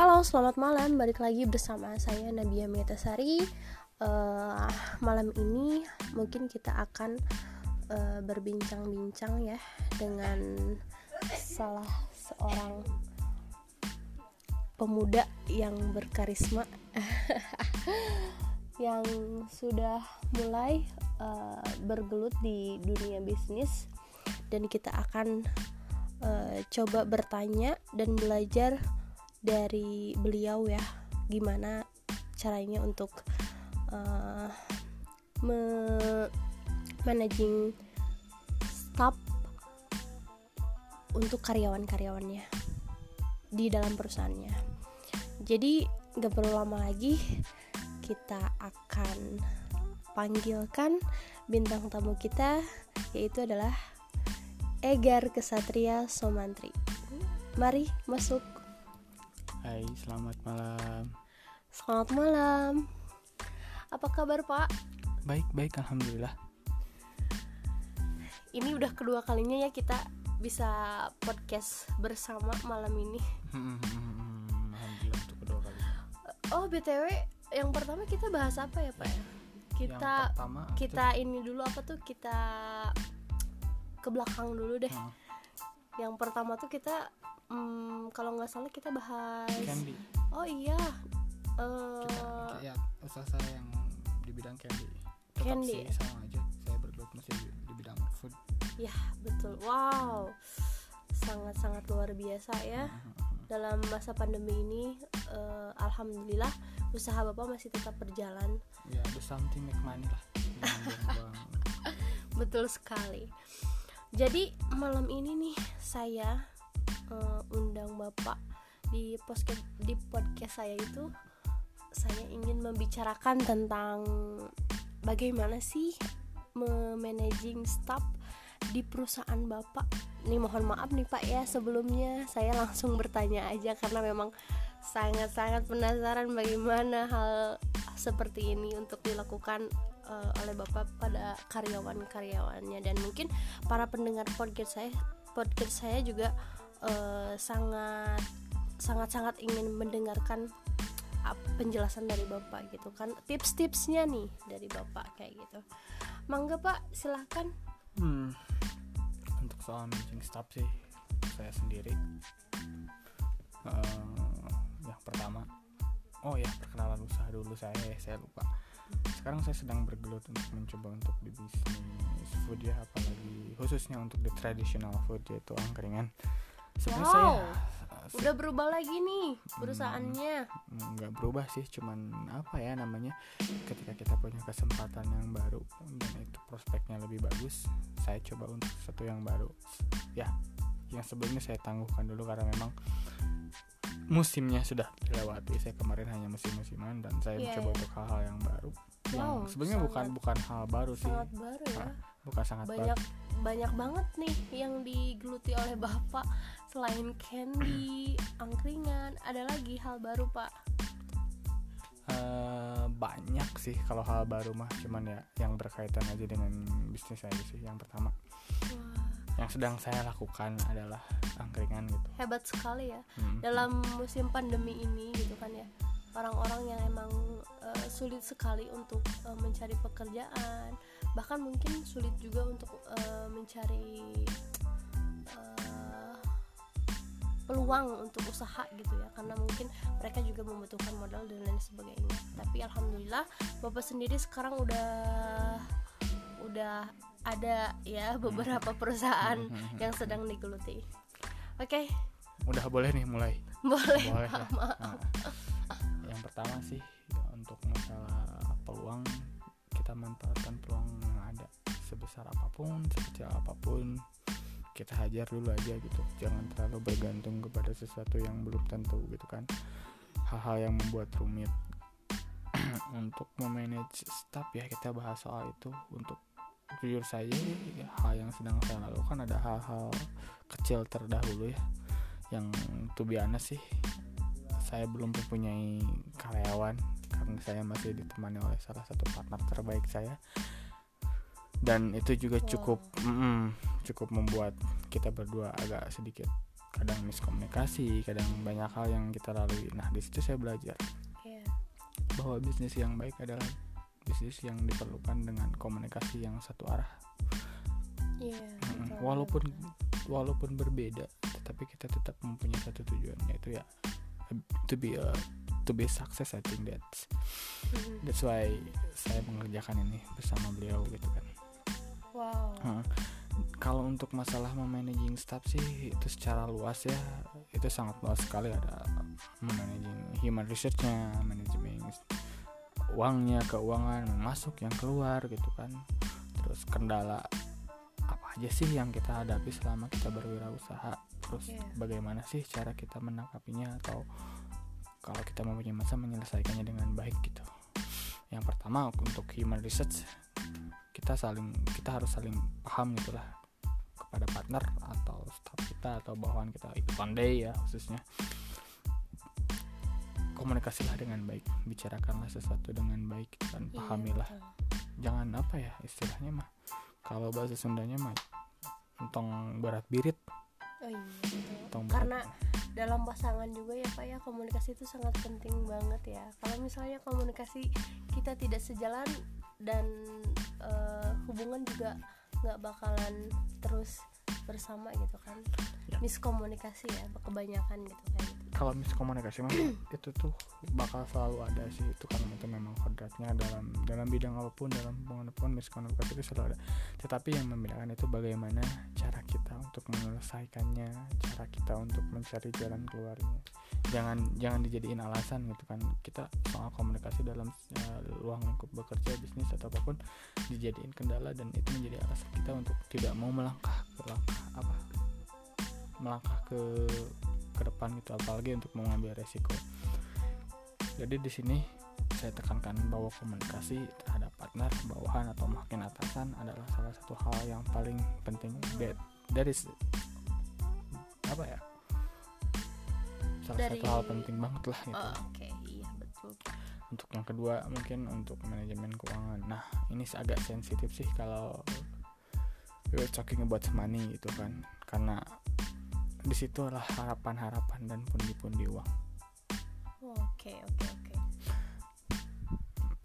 Halo, selamat malam. Balik lagi bersama saya Nadia Metasari. Uh, malam ini mungkin kita akan uh, berbincang-bincang ya dengan salah seorang pemuda yang berkarisma yang sudah mulai uh, bergelut di dunia bisnis dan kita akan uh, coba bertanya dan belajar dari beliau ya gimana caranya untuk uh, me managing staff untuk karyawan-karyawannya di dalam perusahaannya. Jadi gak perlu lama lagi kita akan panggilkan bintang tamu kita yaitu adalah Egar Kesatria Somantri. Mari masuk. Hai, selamat malam. Selamat malam. Apa kabar, Pak? Baik, baik, alhamdulillah. Ini udah kedua kalinya ya kita bisa podcast bersama malam ini. alhamdulillah untuk kedua kali. Oh, BTW, yang pertama kita bahas apa ya, Pak? ya? Kita Yang pertama kita ini dulu apa tuh? Kita ke belakang dulu deh. Hmm, Yang pertama tuh kita hmm, kalau nggak salah kita bahas candy. Oh iya. Eh, Kita, ya, usaha saya yang di bidang candy. Tetap Candy. sih sama aja. Saya bergelut masih di, di bidang food. ya, betul. Wow. Sangat-sangat luar biasa ya. Dalam masa pandemi ini eh, alhamdulillah usaha Bapak masih tetap berjalan. Ya, do something make money lah. Betul sekali. Jadi malam ini nih saya eh, undang Bapak di podcast di podcast saya itu saya ingin membicarakan tentang bagaimana sih memanaging staff di perusahaan Bapak. Nih mohon maaf nih Pak ya sebelumnya saya langsung bertanya aja karena memang sangat-sangat penasaran bagaimana hal seperti ini untuk dilakukan eh, oleh Bapak pada karyawan-karyawannya dan mungkin para pendengar podcast saya podcast saya juga eh, sangat sangat-sangat ingin mendengarkan penjelasan dari Bapak gitu kan tips-tipsnya nih dari Bapak kayak gitu Mangga Pak silahkan Hmm. Untuk soal managing staff sih saya sendiri. Eh, yang pertama, oh ya perkenalan usaha dulu saya, saya lupa. Sekarang saya sedang bergelut untuk mencoba untuk di bisnis food ya, apalagi khususnya untuk di traditional food yaitu angkringan. Sebenarnya Wow. saya udah berubah lagi nih perusahaannya nggak berubah sih cuman apa ya namanya ketika kita punya kesempatan yang baru dan itu prospeknya lebih bagus saya coba untuk sesuatu yang baru ya yang sebelumnya saya tangguhkan dulu karena memang musimnya sudah dilewati. Saya kemarin hanya musim-musiman dan saya Iya, mencoba iya. untuk hal-hal yang baru. Yang Wow, sebenarnya bukan sangat- bukan hal baru sih. sangat baru ya. Ah, bukan sangat banyak baru. Banyak banget nih yang digeluti oleh Bapak. Selain candy angkringan ada lagi hal baru Pak? Eh, banyak sih kalau hal baru mah. Cuman ya yang berkaitan aja dengan bisnis aja sih yang pertama yang sedang saya lakukan adalah angkringan gitu. Hebat sekali ya. Hmm. dalam musim pandemi ini gitu kan ya orang-orang yang emang eh, sulit sekali untuk eh, mencari pekerjaan bahkan mungkin sulit juga untuk eh, mencari peluang untuk usaha gitu ya karena mungkin mereka juga membutuhkan modal dan lain sebagainya. Tapi alhamdulillah bapak sendiri sekarang udah udah ada ya beberapa perusahaan Hmm. yang sedang digeluti oke. Udah boleh nih mulai. Boleh. Boleh Pak, ya. maaf. Nah, yang pertama sih untuk masalah peluang kita manfaatkan peluang yang ada. Sebesar apa pun sekecil apa pun kita hajar dulu aja gitu. Jangan terlalu bergantung kepada sesuatu yang belum tentu gitu kan. Hal-hal yang membuat rumit. Untuk memanage staff ya kita bahas soal itu. Untuk jujur saja ya, hal yang sedang saya lakukan ada hal-hal kecil terdahulu ya yang to be honest sih saya belum mempunyai karyawan karena saya masih ditemani oleh salah satu partner terbaik saya dan itu juga Wow. cukup mm, cukup membuat kita berdua agak sedikit kadang miskomunikasi kadang banyak hal yang kita lalui nah di situ saya belajar Iya. bahwa bisnis yang baik adalah bisnis yang diperlukan dengan komunikasi yang satu arah Iya. Mm, betul, walaupun walaupun berbeda tetapi kita tetap mempunyai satu tujuan yaitu ya to be a to be success I think that's Mhm. that's why saya mengerjakan ini bersama beliau gitu kan Wow. Heeh. kalau untuk masalah memanaging staff sih itu secara luas ya itu sangat luas sekali ada memanaging human researchnya manajemen uangnya keuangan yang masuk yang keluar gitu kan. Terus kendala apa aja sih yang kita hadapi selama kita berwirausaha? Terus Iya. bagaimana sih cara kita menangkapinya atau kalau kita mempunyai masalah menyelesaikannya dengan baik gitu? Yang pertama untuk human research kita saling kita harus saling paham gitulah kepada partner atau staff kita atau bawahan kita. Itu pandai ya khususnya komunikasilah dengan baik bicarakanlah sesuatu dengan baik dan Iya, pahamilah betul. jangan apa ya istilahnya mah kalau bahasa Sundanya mah entong berat birit Oh iya. betul. entong Karena dalam pasangan juga ya Pak ya komunikasi itu sangat penting banget ya. Kalau misalnya komunikasi kita tidak sejalan dan eh, hubungan juga nggak bakalan terus bersama gitu kan. Ya. Miskomunikasi ya kebanyakan gitu kayak gitu. kalau miskomunikasi mah itu tuh bakal selalu ada sih itu karena itu memang kodratnya dalam dalam bidang apa pun dalam hubungan apa pun miskomunikasi itu selalu ada tetapi yang membedakan itu bagaimana cara kita untuk menyelesaikannya cara kita untuk mencari jalan keluarnya jangan jangan dijadiin alasan gitu kan. Kita soal komunikasi dalam eh, ruang lingkup bekerja bisnis atau apa pun dijadiin kendala dan itu menjadi alasan kita untuk tidak mau melangkah ke langkah apa? Melangkah ke ke depan gitu apalagi untuk mengambil resiko. Jadi di sini saya tekankan bahwa komunikasi terhadap partner bawahan atau makin atasan adalah salah satu hal yang paling penting. That that is apa ya salah Dari- satu hal penting banget lah gitu Oh, Oke, iya betul. untuk yang kedua mungkin untuk manajemen keuangan nah ini agak sensitif sih kalau we're talking about money gitu kan karena di situlah harapan-harapan dan pundi-pundi uang Oke, oke, oke.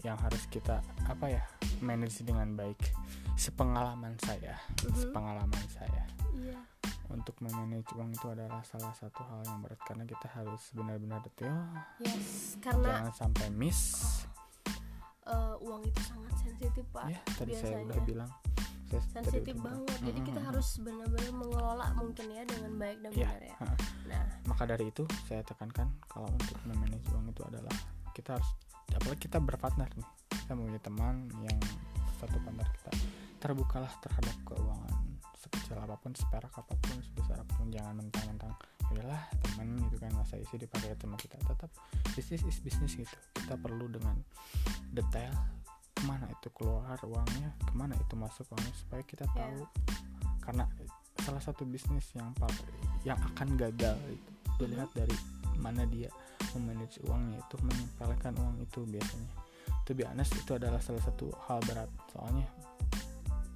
yang harus kita apa ya manage dengan baik sepengalaman saya Mhm. sepengalaman saya Iya. Untuk memanage uang itu adalah salah satu hal yang berat karena kita harus benar-benar detail Yes, karena jangan sampai miss eh, uang itu sangat sensitif Pak. ya tadi saya biasanya. udah bilang Saya sensitif udah bilang. banget. Jadi kita harus benar-benar mengelola mungkin ya dengan baik dan Iya, benar ya. Nah, maka dari itu saya tekankan kalau untuk memanage uang itu adalah kita harus apalagi kita berpartner nih kita mempunyai teman yang satu partner kita terbukalah terhadap keuangan sekecil apa pun seperak apa pun sebesar apa pun jangan mentang-mentang yaudahlah teman gitu kan masa isi dipakai teman kita? Tetap bisnis is bisnis gitu. Kita perlu dengan detail ke mana itu keluar uangnya ke mana itu masuk uangnya supaya kita Ya. tahu. Karena salah satu bisnis yang yang akan gagal itu dilihat dari mana dia memanage uangnya itu menyempelkan uang itu biasanya. To be honest itu adalah salah satu hal berat. Soalnya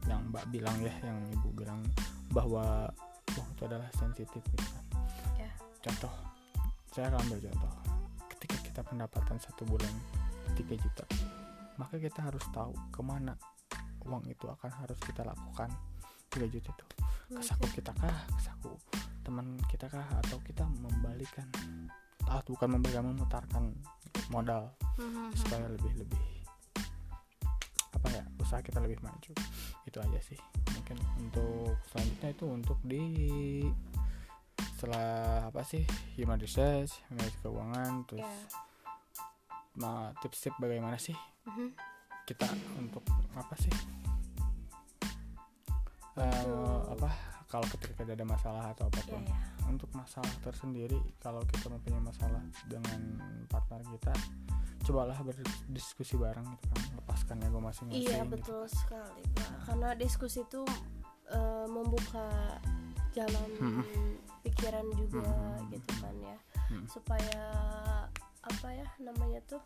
yang mbak bilang ya yang ibu bilang bahwa uang itu adalah sensitif gitu kan. Ya. contoh saya akan ambil contoh. Ketika kita pendapatan satu bulan 3 juta maka kita harus tahu ke mana uang itu akan harus kita lakukan. 3 juta itu. Ke saku kita kah? Ke saku teman kita kah? Atau kita membalikan ah bukan membalikan memutarkan modal Mhm. supaya lebih lebih apa ya usaha kita lebih maju. Itu aja sih. Mungkin untuk selanjutnya itu untuk di setelah apa sih human research manage keuangan terus ma- tips-tips bagaimana sih Mhm. kita untuk apa sih? Untuk- apa kalau ketika ada masalah atau apa pun. Ya. Untuk masalah tersendiri kalau kita mempunyai masalah dengan partner kita cobalah berdiskusi bareng gitu kan lepaskan ego masing-masing Iya gitu. betul sekali Pak. Karena diskusi itu eh, membuka jalan Mm-mm. pikiran juga Mm-mm. gitu kan ya. Mm. Supaya apa ya namanya tuh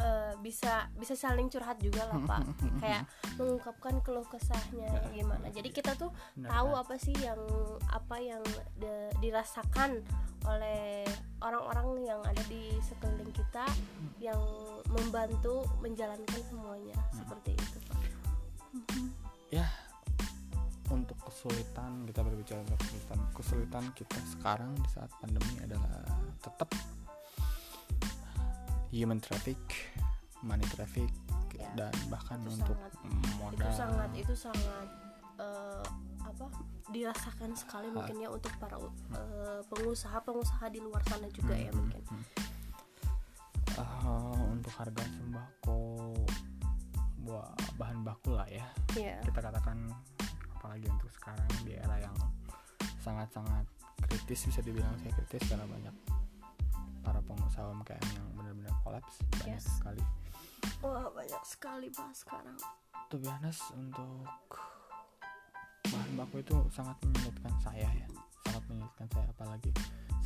eh, bisa bisa saling curhat juga lah pak. Kayak mengungkapkan keluh kesahnya Ya, gimana. Jadi kita tuh Benar tahu apa sih yang apa yang de- dirasakan oleh orang-orang yang ada di sekeliling kita yang membantu menjalankan semuanya. Seperti itu pak. Ya untuk kesulitan kita berbicara tentang kesulitan kesulitan kita sekarang di saat pandemi adalah tetap human traffic money traffic Ya, dan bahkan itu untuk sangat- modal itu sangat itu sangat eh, apa dirasakan sekali mungkin ya untuk para pengusaha-pengusaha di luar sana juga ya Hmm, mungkin. hmm. Eh, untuk harga sembako buah bahan baku lah ya. Ya. Kita katakan apalagi untuk sekarang di era yang sangat-sangat kritis bisa dibilang saya kritis karena banyak para pengusaha UMKM yang benar-benar kolaps banyak Yes. sekali wah banyak sekali pak sekarang to be honest untuk bahan baku itu sangat menyulitkan saya ya sangat menyulitkan saya apalagi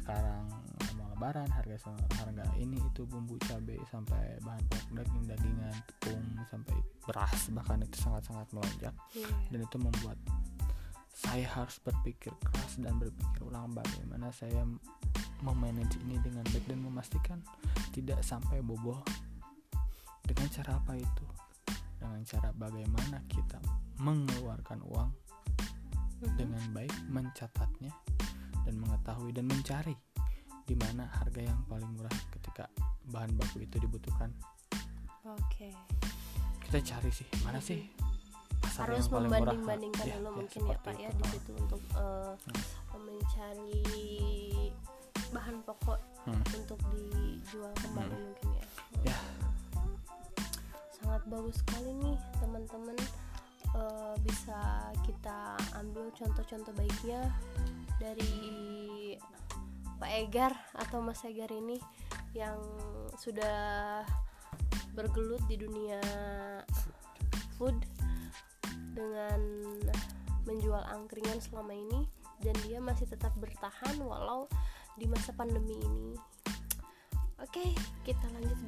sekarang mau lebaran harga harga ini itu bumbu cabai sampai bahan pokok daging dagingan tepung sampai beras bahkan itu sangat-sangat melonjak Iya. dan itu membuat saya harus berpikir keras dan berpikir ulang bagaimana saya memanage ini dengan baik dan memastikan tidak sampai boboh dengan cara apa itu? Dengan cara bagaimana kita mengeluarkan uang Mhm. dengan baik mencatatnya dan mengetahui dan mencari di mana harga yang paling murah ketika bahan baku itu dibutuhkan. Oke. Kita cari sih mana sih pasar harus yang paling murah? membanding-bandingkan Ya, dulu ya, mungkin ya pak ya di situ untuk eh, mencari bahan pokok Hmm. untuk dijual kembali Hmm. mungkin ya Ya. sangat bagus sekali nih teman-teman Eh, bisa kita ambil contoh-contoh baiknya dari Pak Egar atau Mas Egar ini yang sudah bergelut di dunia food dengan menjual angkringan selama ini dan dia masih tetap bertahan walau di masa pandemi ini. Oke, kita lanjut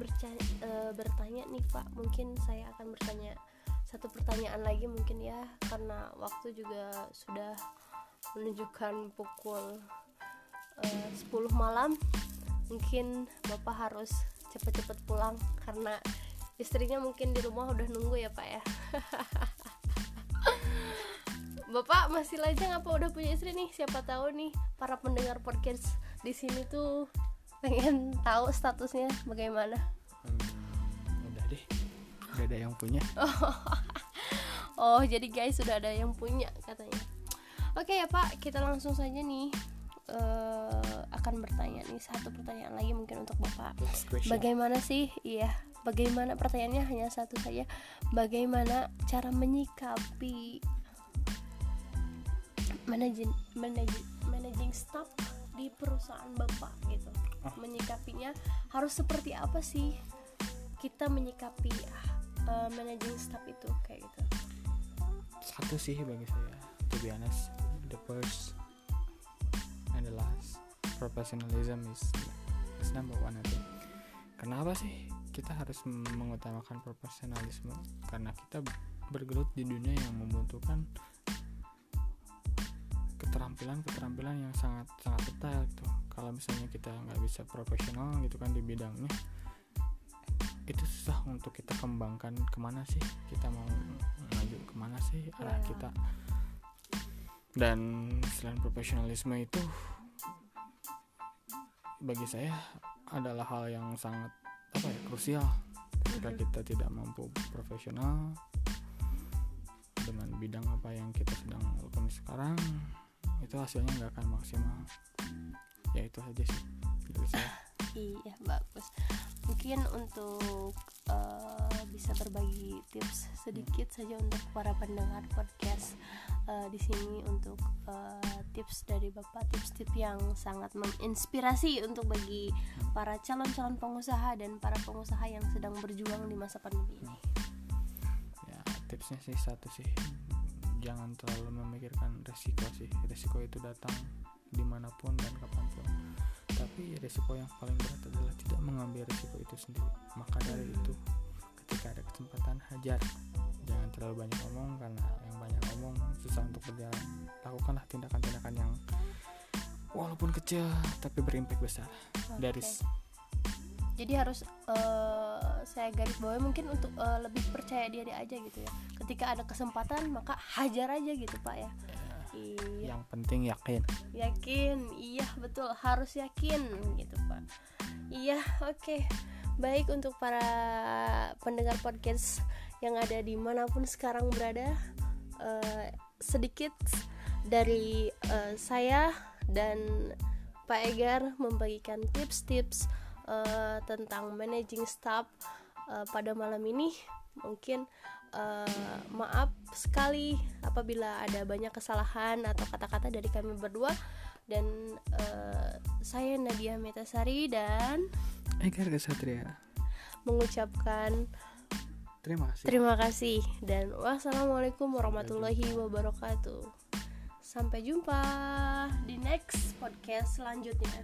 eh, bertanya nih Pak. Mungkin saya akan bertanya satu pertanyaan lagi mungkin ya karena waktu juga sudah menunjukkan pukul eh, 10 malam. Mungkin Bapak harus cepet-cepet pulang karena istrinya mungkin di rumah udah nunggu ya Pak ya. Bapak masih lajang apa udah punya istri nih? Siapa tahu nih para pendengar podcast di sini tuh pengen tahu statusnya bagaimana. Hmm, udah deh udah ada yang punya Oh, jadi guys sudah ada yang punya katanya. Oke ya Pak, kita langsung saja nih eh, akan bertanya nih satu pertanyaan lagi mungkin untuk Bapak. Bagaimana sih? Iya, bagaimana pertanyaannya hanya satu saja. Bagaimana cara menyikapi managing managing managing staff di perusahaan Bapak gitu. Oh. Menyikapinya harus seperti apa sih? Kita menyikapi uh, managing staff itu kayak gitu. satu sih bagi saya to be honest the first and the last professionalism is is number one I think kenapa sih kita harus mengutamakan profesionalisme karena kita bergelut di dunia yang membutuhkan keterampilan-keterampilan yang sangat sangat detail gitu. Kalau misalnya kita nggak bisa profesional gitu kan di bidangnya itu susah untuk kita kembangkan ke mana sih? Kita mau maju ke mana sih? Arah Ya. kita. Dan selain profesionalisme itu bagi saya adalah hal yang sangat apa ya krusial. Ketika Mhm. kita tidak mampu profesional dengan bidang apa yang kita sedang lakukan sekarang itu hasilnya nggak akan maksimal. Ya itu aja sih. Dari saya Iya bagus. Mungkin untuk eh, bisa berbagi tips sedikit saja untuk para pendengar podcast eh, di sini untuk eh, tips dari bapak tips-tips yang sangat menginspirasi untuk bagi para calon-calon pengusaha dan para pengusaha yang sedang berjuang di masa pandemi ini. ya tipsnya sih satu sih jangan terlalu memikirkan resiko sih. Resiko itu datang di mana pun dan kapan pun. Tapi risiko yang paling berat adalah tidak mengambil risiko itu sendiri. Maka dari itu ketika ada kesempatan hajar. Jangan terlalu banyak ngomong karena yang banyak ngomong susah untuk berjalan. Lakukanlah tindakan-tindakan yang walaupun kecil tapi berimpact besar. Dari Oke. s- jadi harus eh, saya garis bawahi mungkin untuk eh, lebih percaya diri aja gitu ya. Ketika ada kesempatan maka hajar aja gitu pak ya. Iya. Yang penting yakin. Yakin. Iya betul. Harus yakin gitu pak. Iya oke. Baik untuk para pendengar podcast yang ada di mana pun sekarang berada eh, sedikit dari eh, saya dan Pak Egar membagikan tips-tips eh, tentang managing staff eh, pada malam ini. Mungkin eh, maaf sekali apabila ada banyak kesalahan atau kata-kata dari kami berdua. Dan eh, saya Nadia Metasari dan Egar Kesatria. mengucapkan terima kasih. terima kasih dan wassalamualaikum warahmatullahi wabarakatuh. Sampai jumpa di next podcast selanjutnya